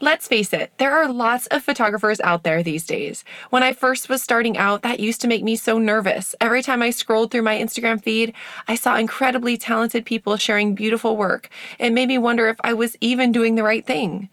Let's face it, there are lots of photographers out there these days. When I first was starting out, that used to make me so nervous. Every time I scrolled through my Instagram feed, I saw incredibly talented people sharing beautiful work. It made me wonder if I was even doing the right thing.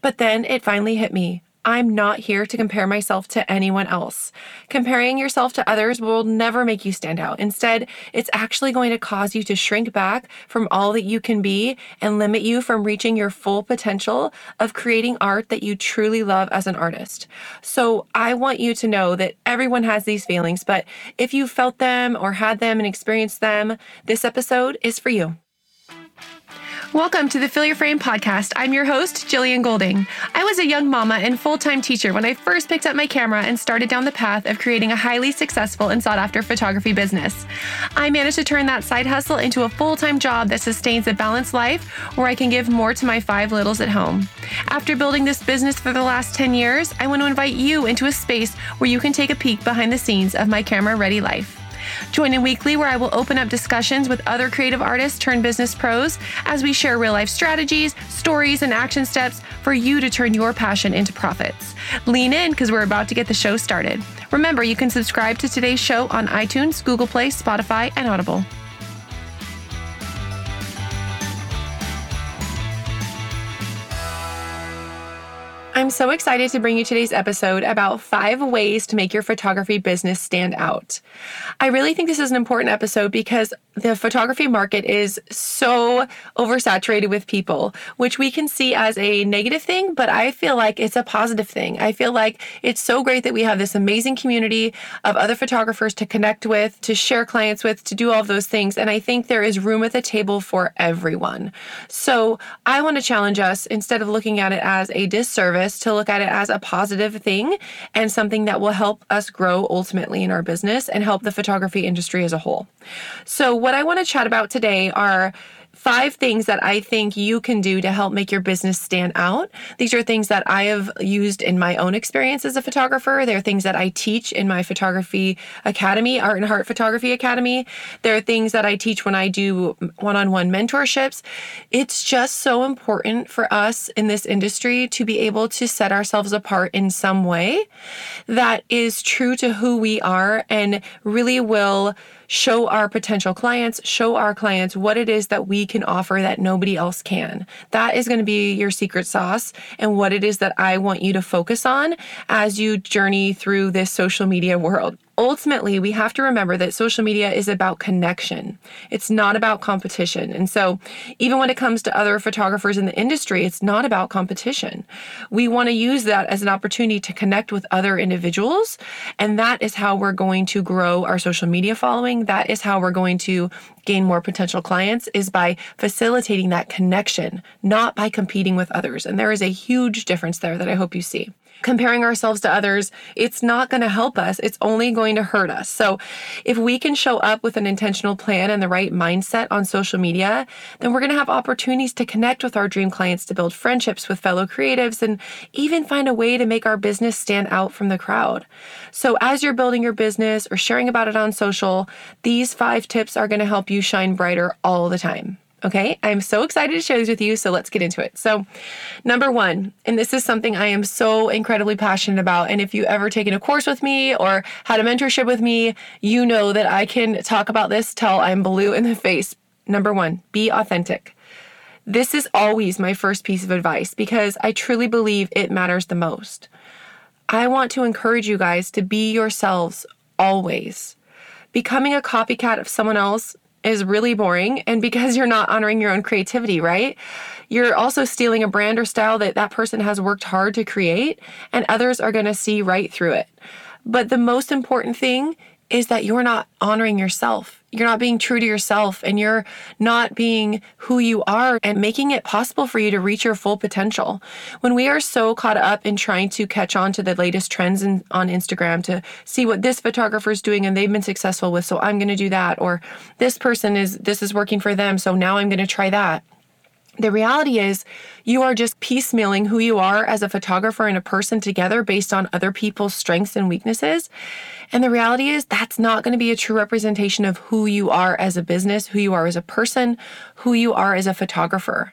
But then it finally hit me. I'm not here to compare myself to anyone else. Comparing yourself to others will never make you stand out. Instead, it's actually going to cause you to shrink back from all that you can be and limit you from reaching your full potential of creating art that you truly love as an artist. So, I want you to know that everyone has these feelings, but if you felt them or had them and experienced them, this episode is for you. Welcome to the Fill Your Frame podcast. I'm your host, Jillian Golding. I was a young mama and full time teacher when I first picked up my camera and started down the path of creating a highly successful and sought after photography business. I managed to turn that side hustle into a full time job that sustains a balanced life where I can give more to my five littles at home. After building this business for the last 10 years, I want to invite you into a space where you can take a peek behind the scenes of my camera ready life. Join in weekly where I will open up discussions with other creative artists turned business pros as we share real life strategies, stories, and action steps for you to turn your passion into profits. Lean in because we're about to get the show started. Remember, you can subscribe to today's show on iTunes, Google Play, Spotify, and Audible. I'm so excited to bring you today's episode about five ways to make your photography business stand out. I really think this is an important episode because the photography market is so oversaturated with people, which we can see as a negative thing, but I feel like it's a positive thing. I feel like it's so great that we have this amazing community of other photographers to connect with, to share clients with, to do all of those things. And I think there is room at the table for everyone. So I want to challenge us instead of looking at it as a disservice to look at it as a positive thing and something that will help us grow ultimately in our business and help the photography industry as a whole. So, what I want to chat about today are five things that I think you can do to help make your business stand out. These are things that I have used in my own experience as a photographer. They're things that I teach in my photography academy, Art and Heart Photography Academy. There are things that I teach when I do one on one mentorships. It's just so important for us in this industry to be able to set ourselves apart in some way that is true to who we are and really will show our potential clients, show our clients what it is that we can offer that nobody else can. That is going to be your secret sauce and what it is that I want you to focus on as you journey through this social media world ultimately, we have to remember that social media is about connection. It's not about competition. And so, even when it comes to other photographers in the industry, it's not about competition. We want to use that as an opportunity to connect with other individuals. And that is how we're going to grow our social media following. That is how we're going to gain more potential clients is by facilitating that connection, not by competing with others. And there is a huge difference there that I hope you see comparing ourselves to others, it's not going to help us. It's only going to hurt us. So, if we can show up with an intentional plan and the right mindset on social media, then we're going to have opportunities to connect with our dream clients, to build friendships with fellow creatives, and even find a way to make our business stand out from the crowd. So, as you're building your business or sharing about it on social, these five tips are going to help you shine brighter all the time. Okay, I'm so excited to share these with you. So let's get into it. So, number one, and this is something I am so incredibly passionate about. And if you ever taken a course with me or had a mentorship with me, you know that I can talk about this till I'm blue in the face. Number one, be authentic. This is always my first piece of advice because I truly believe it matters the most. I want to encourage you guys to be yourselves always. Becoming a copycat of someone else is really boring and because you're not honoring your own creativity, right? You're also stealing a brand or style that that person has worked hard to create and others are going to see right through it. But the most important thing is that you're not honoring yourself you're not being true to yourself and you're not being who you are and making it possible for you to reach your full potential. When we are so caught up in trying to catch on to the latest trends in, on Instagram to see what this photographer is doing and they've been successful with, so I'm going to do that, or this person is, this is working for them, so now I'm going to try that. The reality is, you are just piecemealing who you are as a photographer and a person together based on other people's strengths and weaknesses. And the reality is, that's not going to be a true representation of who you are as a business, who you are as a person, who you are as a photographer.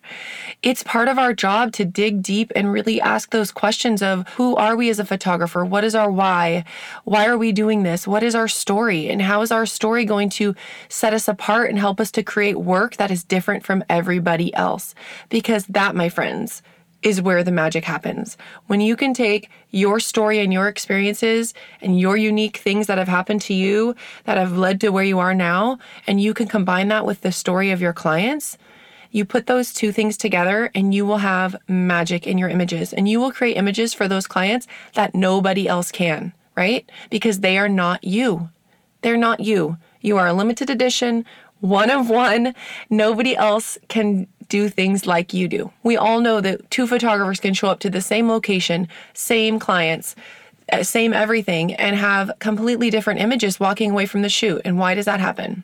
It's part of our job to dig deep and really ask those questions of who are we as a photographer? What is our why? Why are we doing this? What is our story? And how is our story going to set us apart and help us to create work that is different from everybody else? Because that, my friends, is where the magic happens. When you can take your story and your experiences and your unique things that have happened to you that have led to where you are now, and you can combine that with the story of your clients, you put those two things together and you will have magic in your images. And you will create images for those clients that nobody else can, right? Because they are not you. They're not you. You are a limited edition, one of one. Nobody else can do things like you do. We all know that two photographers can show up to the same location, same clients, uh, same everything, and have completely different images walking away from the shoot. And why does that happen?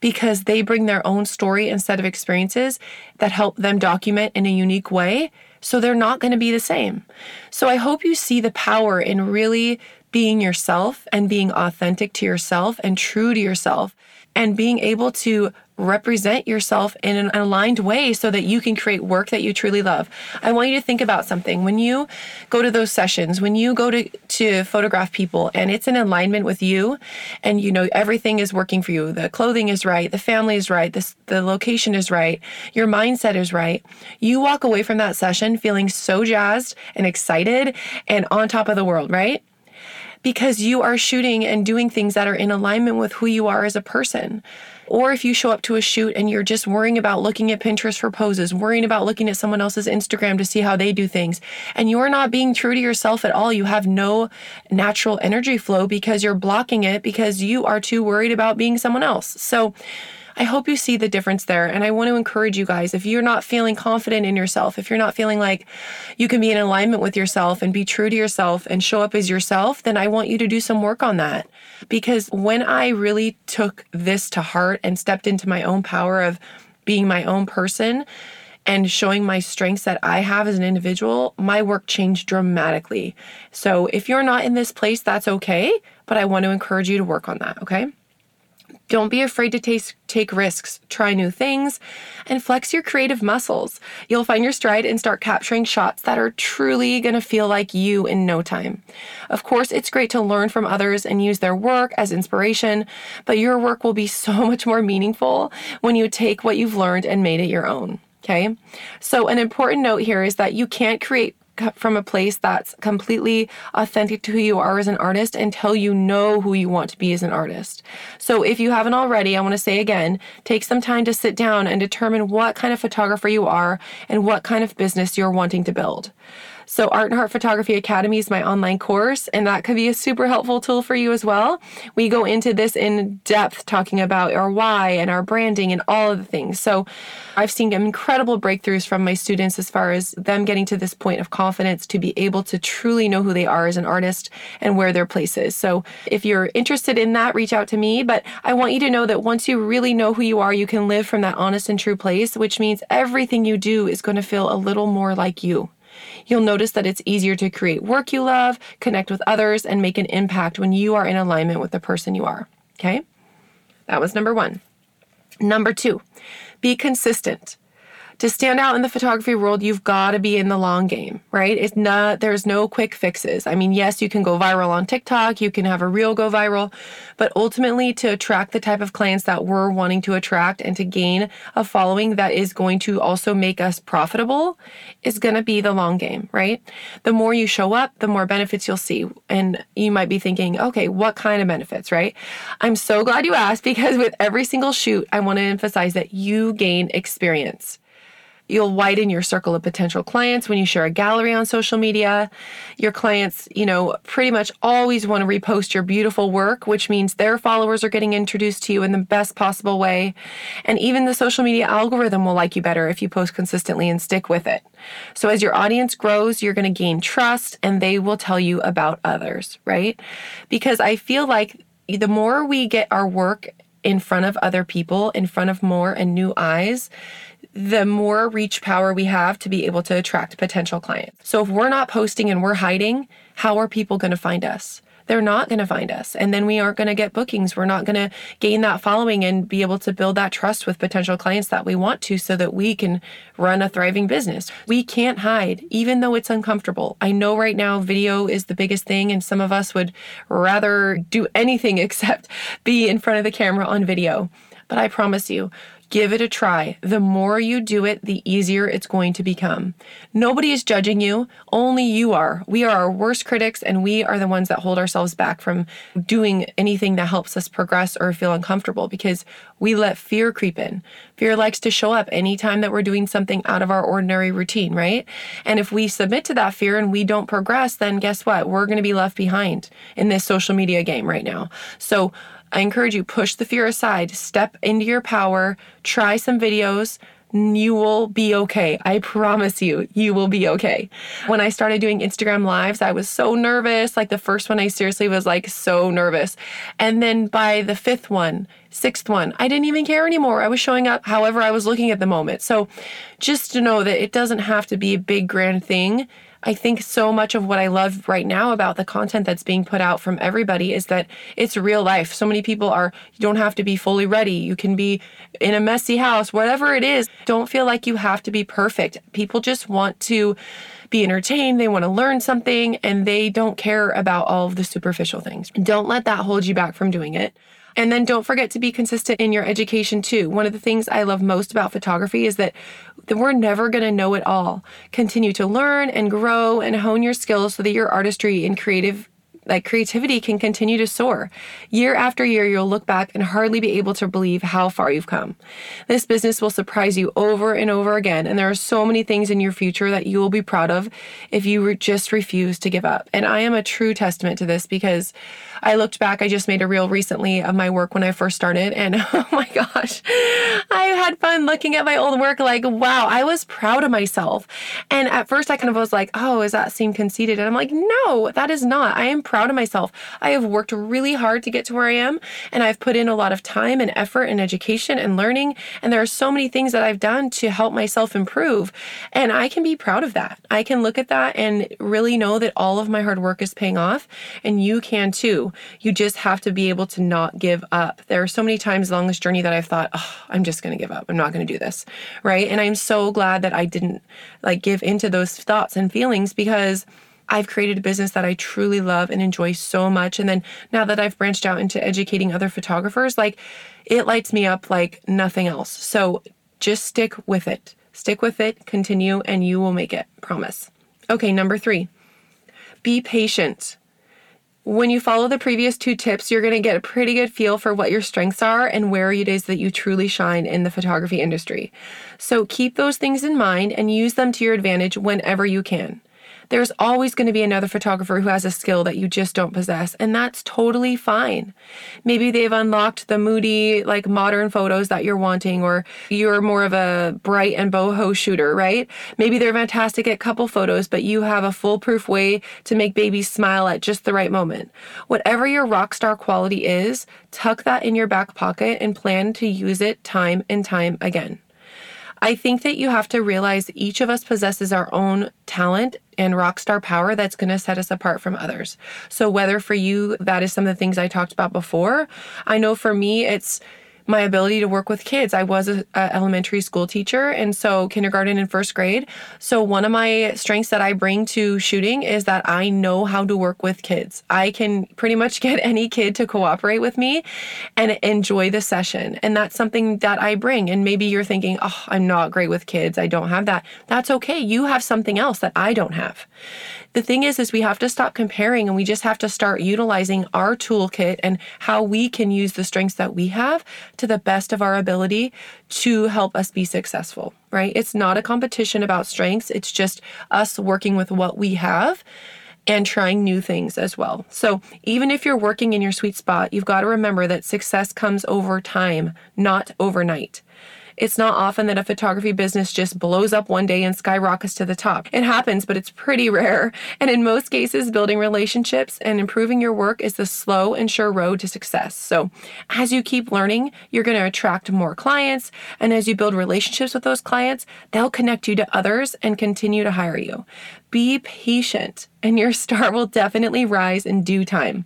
Because they bring their own story and set of experiences that help them document in a unique way. So they're not going to be the same. So I hope you see the power in really being yourself and being authentic to yourself and true to yourself and being able to represent yourself in an aligned way so that you can create work that you truly love. I want you to think about something. When you go to those sessions, when you go to, to photograph people and it's in alignment with you and you know everything is working for you, the clothing is right, the family is right, the, the location is right, your mindset is right, you walk away from that session feeling so jazzed and excited and on top of the world, right? Because you are shooting and doing things that are in alignment with who you are as a person. Or if you show up to a shoot and you're just worrying about looking at Pinterest for poses, worrying about looking at someone else's Instagram to see how they do things, and you're not being true to yourself at all, you have no natural energy flow because you're blocking it because you are too worried about being someone else. So, I hope you see the difference there. And I want to encourage you guys if you're not feeling confident in yourself, if you're not feeling like you can be in alignment with yourself and be true to yourself and show up as yourself, then I want you to do some work on that. Because when I really took this to heart and stepped into my own power of being my own person, and showing my strengths that I have as an individual, my work changed dramatically. So if you're not in this place, that's okay, but I want to encourage you to work on that, okay? Don't be afraid to taste, take risks, try new things, and flex your creative muscles. You'll find your stride and start capturing shots that are truly going to feel like you in no time. Of course, it's great to learn from others and use their work as inspiration, but your work will be so much more meaningful when you take what you've learned and made it your own. Okay. So, an important note here is that you can't create from a place that's completely authentic to who you are as an artist until you know who you want to be as an artist. So if you haven't already, I want to say again, take some time to sit down and determine what kind of photographer you are and what kind of business you're wanting to build. So, Art and Heart Photography Academy is my online course, and that could be a super helpful tool for you as well. We go into this in depth, talking about our why and our branding and all of the things. So, I've seen incredible breakthroughs from my students as far as them getting to this point of confidence to be able to truly know who they are as an artist and where their place is. So, if you're interested in that, reach out to me. But I want you to know that once you really know who you are, you can live from that honest and true place, which means everything you do is going to feel a little more like you. You'll notice that it's easier to create work you love, connect with others, and make an impact when you are in alignment with the person you are. Okay? That was number one. Number two, be consistent to stand out in the photography world, you've got to be in the long game, right? It's not, there's no quick fixes. I mean, yes, you can go viral on TikTok, you can have a reel go viral, but ultimately to attract the type of clients that we're wanting to attract and to gain a following that is going to also make us profitable is going to be the long game, right? The more you show up, the more benefits you'll see. And you might be thinking, okay, what kind of benefits, right? I'm so glad you asked because with every single shoot, I want to emphasize that you gain experience. You'll widen your circle of potential clients when you share a gallery on social media. Your clients, you know, pretty much always want to repost your beautiful work, which means their followers are getting introduced to you in the best possible way. And even the social media algorithm will like you better if you post consistently and stick with it. So as your audience grows, you're going to gain trust and they will tell you about others, right? Because I feel like the more we get our work in front of other people, in front of more and new eyes, the more reach power we have to be able to attract potential clients. So if we're not posting and we're hiding, how are people going to find us? they're not going to find us. And then we aren't going to get bookings. We're not going to gain that following and be able to build that trust with potential clients that we want to so that we can run a thriving business. We can't hide, even though it's uncomfortable. I know right now video is the biggest thing, and some of us would rather do anything except be in front of the camera on video. But I promise you, Give it a try. The more you do it, the easier it's going to become. Nobody is judging you, only you are. We are our worst critics, and we are the ones that hold ourselves back from doing anything that helps us progress or feel uncomfortable because we let fear creep in. Fear likes to show up anytime that we're doing something out of our ordinary routine, right? And if we submit to that fear and we don't progress, then guess what? We're going to be left behind in this social media game right now. So, I encourage you push the fear aside, step into your power, try some videos, you will be okay. I promise you, you will be okay. When I started doing Instagram lives, I was so nervous. Like the first one, I seriously was like so nervous. And then by the fifth one, sixth one, I didn't even care anymore. I was showing up however I was looking at the moment. So just to know that it doesn't have to be a big grand thing. I think so much of what I love right now about the content that's being put out from everybody is that it's real life. So many people are, you don't have to be fully ready. You can be in a messy house, whatever it is. Don't feel like you have to be perfect. People just want to be entertained, they want to learn something, and they don't care about all of the superficial things. Don't let that hold you back from doing it. And then don't forget to be consistent in your education too. One of the things I love most about photography is that we're never going to know it all. Continue to learn and grow and hone your skills so that your artistry and creative like creativity can continue to soar. Year after year, you'll look back and hardly be able to believe how far you've come. This business will surprise you over and over again, and there are so many things in your future that you will be proud of if you just refuse to give up. And I am a true testament to this because I looked back, I just made a reel recently of my work when I first started, and oh my gosh, I had fun looking at my old work like, wow, I was proud of myself. And at first, I kind of was like, oh, does that seem conceited? And I'm like, no, that is not. I am proud of myself. I have worked really hard to get to where I am, and I've put in a lot of time and effort and education and learning. And there are so many things that I've done to help myself improve. And I can be proud of that. I can look at that and really know that all of my hard work is paying off, and you can too. You just have to be able to not give up. There are so many times along this journey that I've thought, oh, I'm just going to give up. I'm not going to do this. Right. And I'm so glad that I didn't like give into those thoughts and feelings because I've created a business that I truly love and enjoy so much. And then now that I've branched out into educating other photographers, like it lights me up like nothing else. So just stick with it. Stick with it, continue, and you will make it. Promise. Okay, number three, be patient. When you follow the previous two tips, you're going to get a pretty good feel for what your strengths are and where it is that you truly shine in the photography industry. So keep those things in mind and use them to your advantage whenever you can there's always going to be another photographer who has a skill that you just don't possess, and that's totally fine. Maybe they've unlocked the moody, like modern photos that you're wanting, or you're more of a bright and boho shooter, right? Maybe they're fantastic at couple photos, but you have a foolproof way to make babies smile at just the right moment. Whatever your rock star quality is, tuck that in your back pocket and plan to use it time and time again. I think that you have to realize each of us possesses our own talent and rock star power that's going to set us apart from others. So, whether for you that is some of the things I talked about before, I know for me it's my ability to work with kids. I was a, elementary school teacher, and so kindergarten and first grade. So one of my strengths that I bring to shooting is that I know how to work with kids. I can pretty much get any kid to cooperate with me and enjoy the session, and that's something that I bring. And maybe you're thinking, "Oh, I'm not great with kids. I don't have that." That's okay. You have something else that I don't have the thing is is we have to stop comparing and we just have to start utilizing our toolkit and how we can use the strengths that we have to the best of our ability to help us be successful right it's not a competition about strengths it's just us working with what we have and trying new things as well. So, even if you're working in your sweet spot, you've got to remember that success comes over time, not overnight. It's not often that a photography business just blows up one day and skyrockets to the top. It happens, but it's pretty rare. And in most cases, building relationships and improving your work is the slow and sure road to success. So, as you keep learning, you're going to attract more clients. And as you build relationships with those clients, they'll connect you to others and continue to hire you. Be patient, and your star will definitely rise in due time.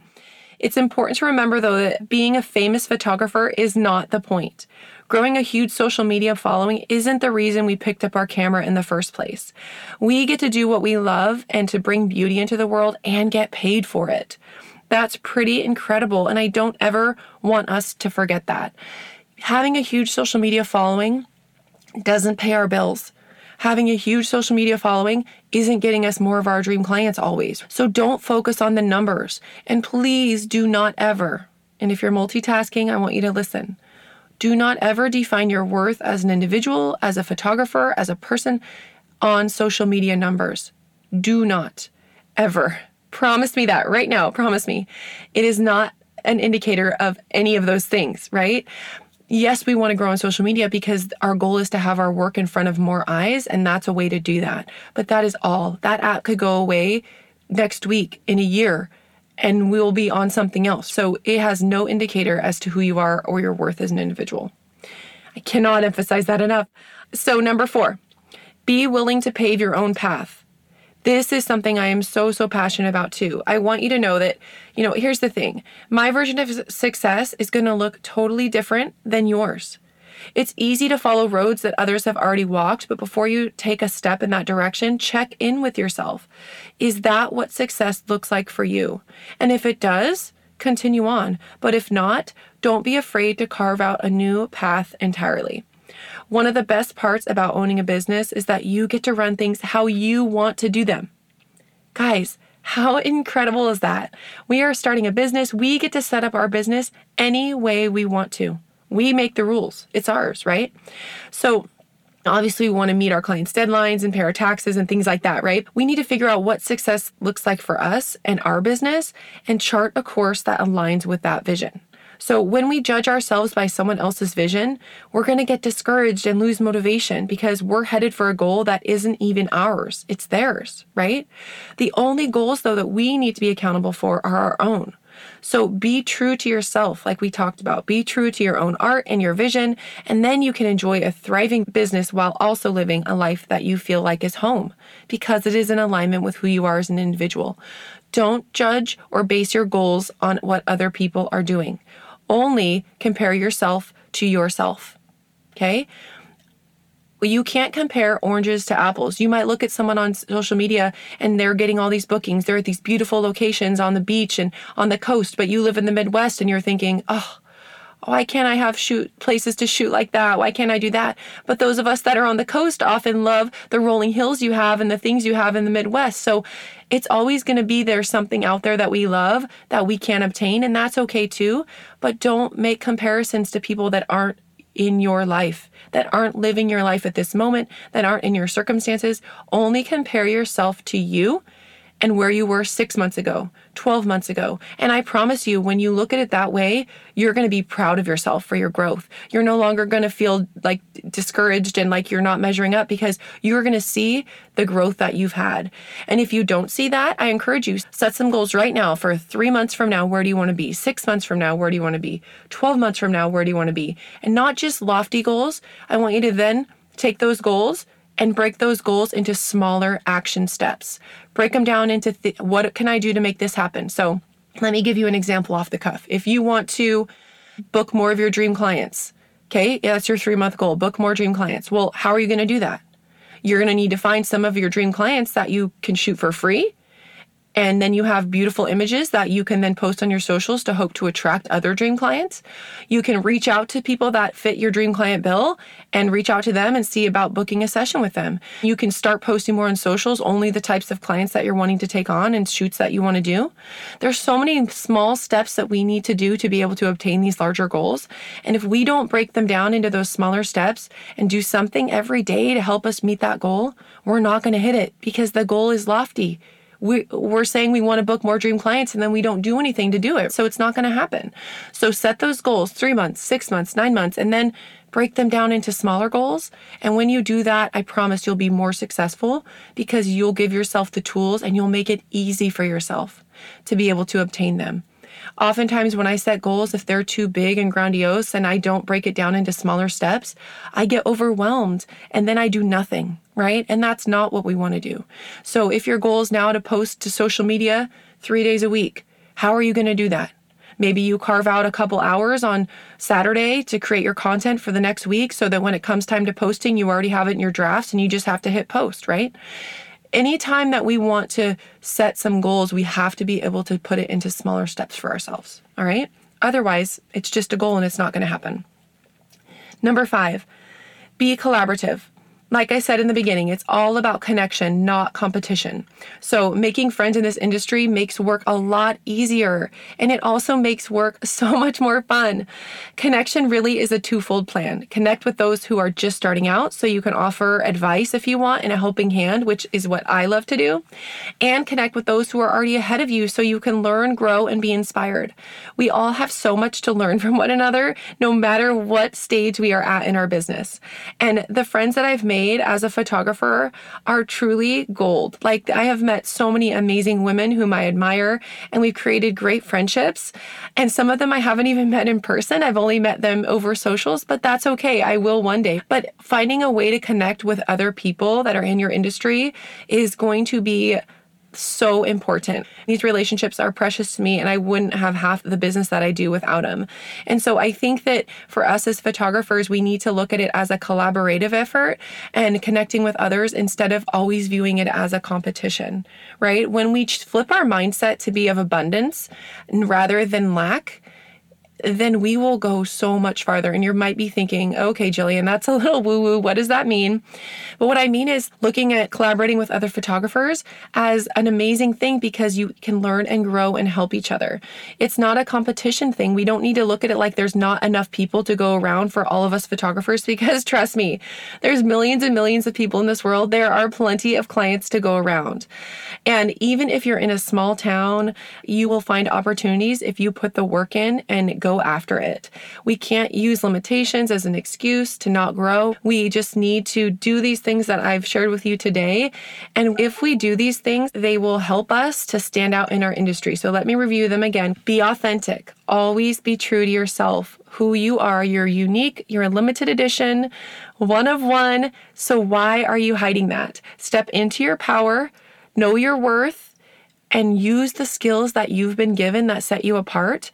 It's important to remember, though, that being a famous photographer is not the point. Growing a huge social media following isn't the reason we picked up our camera in the first place. We get to do what we love and to bring beauty into the world and get paid for it. That's pretty incredible, and I don't ever want us to forget that. Having a huge social media following doesn't pay our bills having a huge social media following isn't getting us more of our dream clients always. So don't focus on the numbers. And please do not ever, and if you're multitasking, I want you to listen. Do not ever define your worth as an individual, as a photographer, as a person on social media numbers. Do not ever. Promise me that right now. Promise me. It is not an indicator of any of those things, right? yes, we want to grow on social media because our goal is to have our work in front of more eyes, and that's a way to do that. But that is all. That app could go away next week, in a year, and we'll be on something else. So it has no indicator as to who you are or your worth as an individual. I cannot emphasize that enough. So, number four, be willing to pave your own path. This is something I am so, so passionate about too. I want you to know that, you know, here's the thing my version of success is going to look totally different than yours. It's easy to follow roads that others have already walked, but before you take a step in that direction, check in with yourself. Is that what success looks like for you? And if it does, continue on. But if not, don't be afraid to carve out a new path entirely. One of the best parts about owning a business is that you get to run things how you want to do them. Guys, how incredible is that? We are starting a business. We get to set up our business any way we want to. We make the rules. It's ours, right? So, obviously, we want to meet our clients' deadlines and pay our taxes and things like that, right? We need to figure out what success looks like for us and our business and chart a course that aligns with that vision. So when we judge ourselves by someone else's vision, we're going to get discouraged and lose motivation because we're headed for a goal that isn't even ours. It's theirs, right? The only goals though that we need to be accountable for are our own. So be true to yourself, like we talked about. Be true to your own art and your vision, and then you can enjoy a thriving business while also living a life that you feel like is home because it is in alignment with who you are as an individual. Don't judge or base your goals on what other people are doing only compare yourself to yourself. Okay? Well, you can't compare oranges to apples. You might look at someone on social media and they're getting all these bookings. They're at these beautiful locations on the beach and on the coast, but you live in the Midwest and you're thinking, oh, why can't I have shoot places to shoot like that? Why can't I do that? But those of us that are on the coast often love the rolling hills you have and the things you have in the Midwest. So it's always going to be there's something out there that we love that we can't obtain, and that's okay too. But don't make comparisons to people that aren't in your life, that aren't living your life at this moment, that aren't in your circumstances. Only compare yourself to you and where you were six months ago, 12 months ago. And I promise you, when you look at it that way, you're going to be proud of yourself for your growth. You're no longer going to feel like discouraged and like you're not measuring up because you're going to see the growth that you've had. And if you don't see that, I encourage you set some goals right now for 3 months from now, where do you want to be? 6 months from now, where do you want to be? 12 months from now, where do you want to be? And not just lofty goals. I want you to then take those goals and break those goals into smaller action steps. Break them down into th- what can I do to make this happen? So, let me give you an example off the cuff. If you want to book more of your dream clients, okay, yeah, that's your three month goal, book more dream clients. Well, how are you going to do that? You're going to need to find some of your dream clients that you can shoot for free and then you have beautiful images that you can then post on your socials to hope to attract other dream clients. You can reach out to people that fit your dream client bill and reach out to them and see about booking a session with them. You can start posting more on socials, only the types of clients that you're wanting to take on and shoots that you want to do. There's so many small steps that we need to do to be able to obtain these larger goals. And if we don't break them down into those smaller steps and do something every day to help us meet that goal, we're not going to hit it because the goal is lofty we, we're saying we want to book more dream clients and then we don't do anything to do it. So it's not going to happen. So set those goals three months, six months, nine months, and then break them down into smaller goals. And when you do that, I promise you'll be more successful because you'll give yourself the tools and you'll make it easy for yourself to be able to obtain them. Oftentimes, when I set goals, if they're too big and grandiose and I don't break it down into smaller steps, I get overwhelmed and then I do nothing, right? And that's not what we want to do. So, if your goal is now to post to social media three days a week, how are you going to do that? Maybe you carve out a couple hours on Saturday to create your content for the next week so that when it comes time to posting, you already have it in your drafts and you just have to hit post, right? Anytime that we want to set some goals, we have to be able to put it into smaller steps for ourselves, all right? Otherwise, it's just a goal and it's not going to happen. Number five, be collaborative like I said in the beginning, it's all about connection, not competition. So, making friends in this industry makes work a lot easier and it also makes work so much more fun. Connection really is a twofold plan. Connect with those who are just starting out so you can offer advice if you want and a helping hand, which is what I love to do, and connect with those who are already ahead of you so you can learn, grow, and be inspired. We all have so much to learn from one another, no matter what stage we are at in our business. And the friends that I've made made as a photographer are truly gold. Like, I have met so many amazing women whom I admire, and we've created great friendships. And some of them I haven't even met in person. I've only met them over socials, but that's okay. I will one day. But finding a way to connect with other people that are in your industry is going to be so important. These relationships are precious to me, and I wouldn't have half the business that I do without them. And so I think that for us as photographers, we need to look at it as a collaborative effort and connecting with others instead of always viewing it as a competition, right? When we flip our mindset to be of abundance rather than lack, then we will go so much farther. And you might be thinking, okay, Jillian, that's a little woo woo. What does that mean? But what I mean is looking at collaborating with other photographers as an amazing thing because you can learn and grow and help each other. It's not a competition thing. We don't need to look at it like there's not enough people to go around for all of us photographers because trust me, there's millions and millions of people in this world. There are plenty of clients to go around. And even if you're in a small town, you will find opportunities if you put the work in and go go after it. We can't use limitations as an excuse to not grow. We just need to do these things that I've shared with you today. And if we do these things, they will help us to stand out in our industry. So let me review them again. Be authentic. Always be true to yourself, who you are. You're unique, you're a limited edition, one of one. So why are you hiding that? Step into your power, know your worth, and use the skills that you've been given that set you apart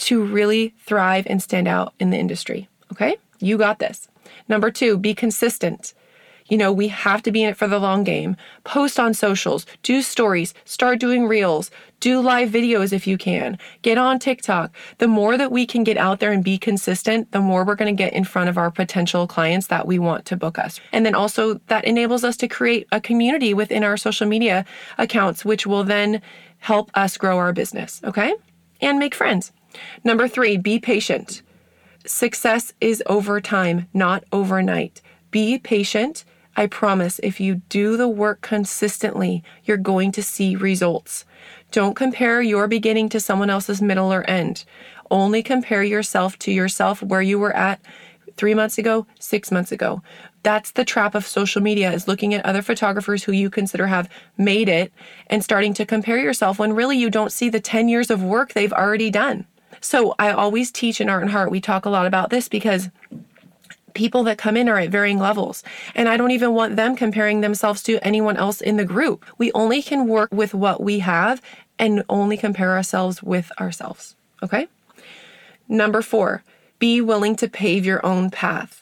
to really thrive and stand out in the industry. Okay? You got this. Number two, be consistent. You know, we have to be in it for the long game. Post on socials, do stories, start doing reels, do live videos if you can, get on TikTok. The more that we can get out there and be consistent, the more we're going to get in front of our potential clients that we want to book us. And then also, that enables us to create a community within our social media accounts, which will then help us grow our business. Okay? And make friends. Number three, be patient. Success is over time, not overnight. Be patient. I promise if you do the work consistently, you're going to see results. Don't compare your beginning to someone else's middle or end. Only compare yourself to yourself where you were at three months ago, six months ago. That's the trap of social media is looking at other photographers who you consider have made it and starting to compare yourself when really you don't see the 10 years of work they've already done. So I always teach in Art and Heart, we talk a lot about this because people that come in are at varying levels. And I don't even want them comparing themselves to anyone else in the group. We only can work with what we have and only compare ourselves with ourselves. Okay? Number four, be willing to pave your own path.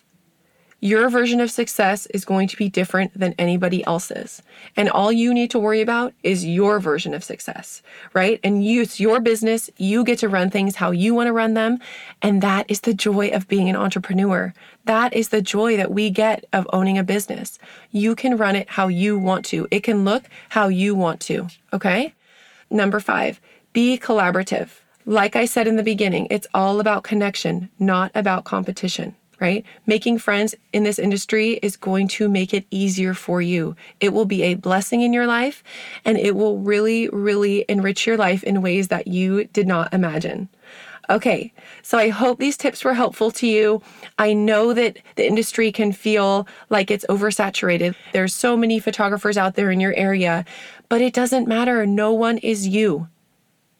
Your version of success is going to be different than anybody else's. And all you need to worry about is your version of success, right? And you, it's your business. You get to run things how you want to run them. And that is the joy of being an entrepreneur. That is the joy that we get of owning a business. You can run it how you want to, it can look how you want to, okay? Number five, be collaborative. Like I said in the beginning, it's all about connection, not about competition right? Making friends in this industry is going to make it easier for you. It will be a blessing in your life and it will really, really enrich your life in ways that you did not imagine. Okay, so I hope these tips were helpful to you. I know that the industry can feel like it's oversaturated. There's so many photographers out there in your area, but it doesn't matter. No one is you.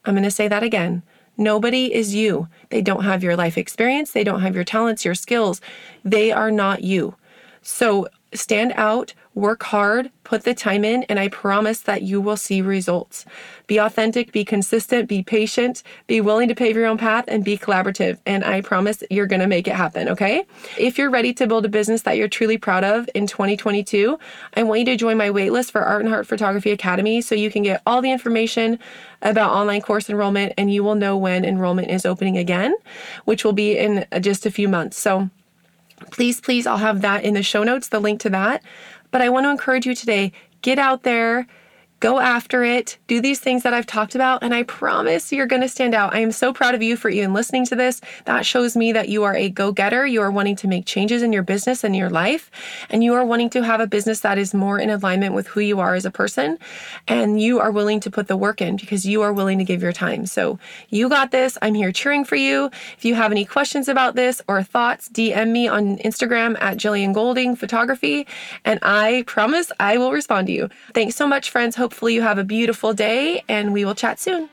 I'm going to say that again. Nobody is you. They don't have your life experience, they don't have your talents, your skills. They are not you. So stand out, work hard, put the time in, and I promise that you will see results. Be authentic, be consistent, be patient, be willing to pave your own path, and be collaborative. And I promise you're going to make it happen, okay? If you're ready to build a business that you're truly proud of in 2022, I want you to join my waitlist for Art and Heart Photography Academy so you can get all the information about online course enrollment and you will know when enrollment is opening again, which will be in just a few months. So, please, please, I'll have that in the show notes, the link to that. But I want to encourage you today get out there, Go after it. Do these things that I've talked about, and I promise you're going to stand out. I am so proud of you for even listening to this. That shows me that you are a go getter. You are wanting to make changes in your business and your life, and you are wanting to have a business that is more in alignment with who you are as a person. And you are willing to put the work in because you are willing to give your time. So you got this. I'm here cheering for you. If you have any questions about this or thoughts, DM me on Instagram at Jillian Golding Photography, and I promise I will respond to you. Thanks so much, friends. Hope Hopefully, you have a beautiful day and we will chat soon.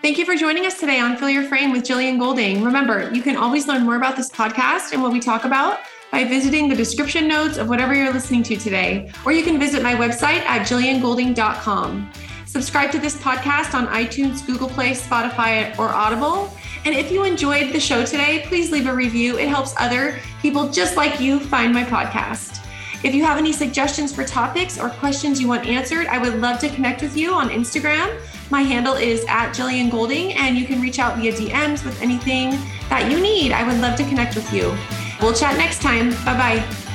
Thank you for joining us today on Fill Your Frame with Jillian Golding. Remember, you can always learn more about this podcast and what we talk about by visiting the description notes of whatever you're listening to today, or you can visit my website at jilliangolding.com. Subscribe to this podcast on iTunes, Google Play, Spotify, or Audible. And if you enjoyed the show today, please leave a review. It helps other people just like you find my podcast. If you have any suggestions for topics or questions you want answered, I would love to connect with you on Instagram. My handle is at Jillian Golding, and you can reach out via DMs with anything that you need. I would love to connect with you. We'll chat next time. Bye bye.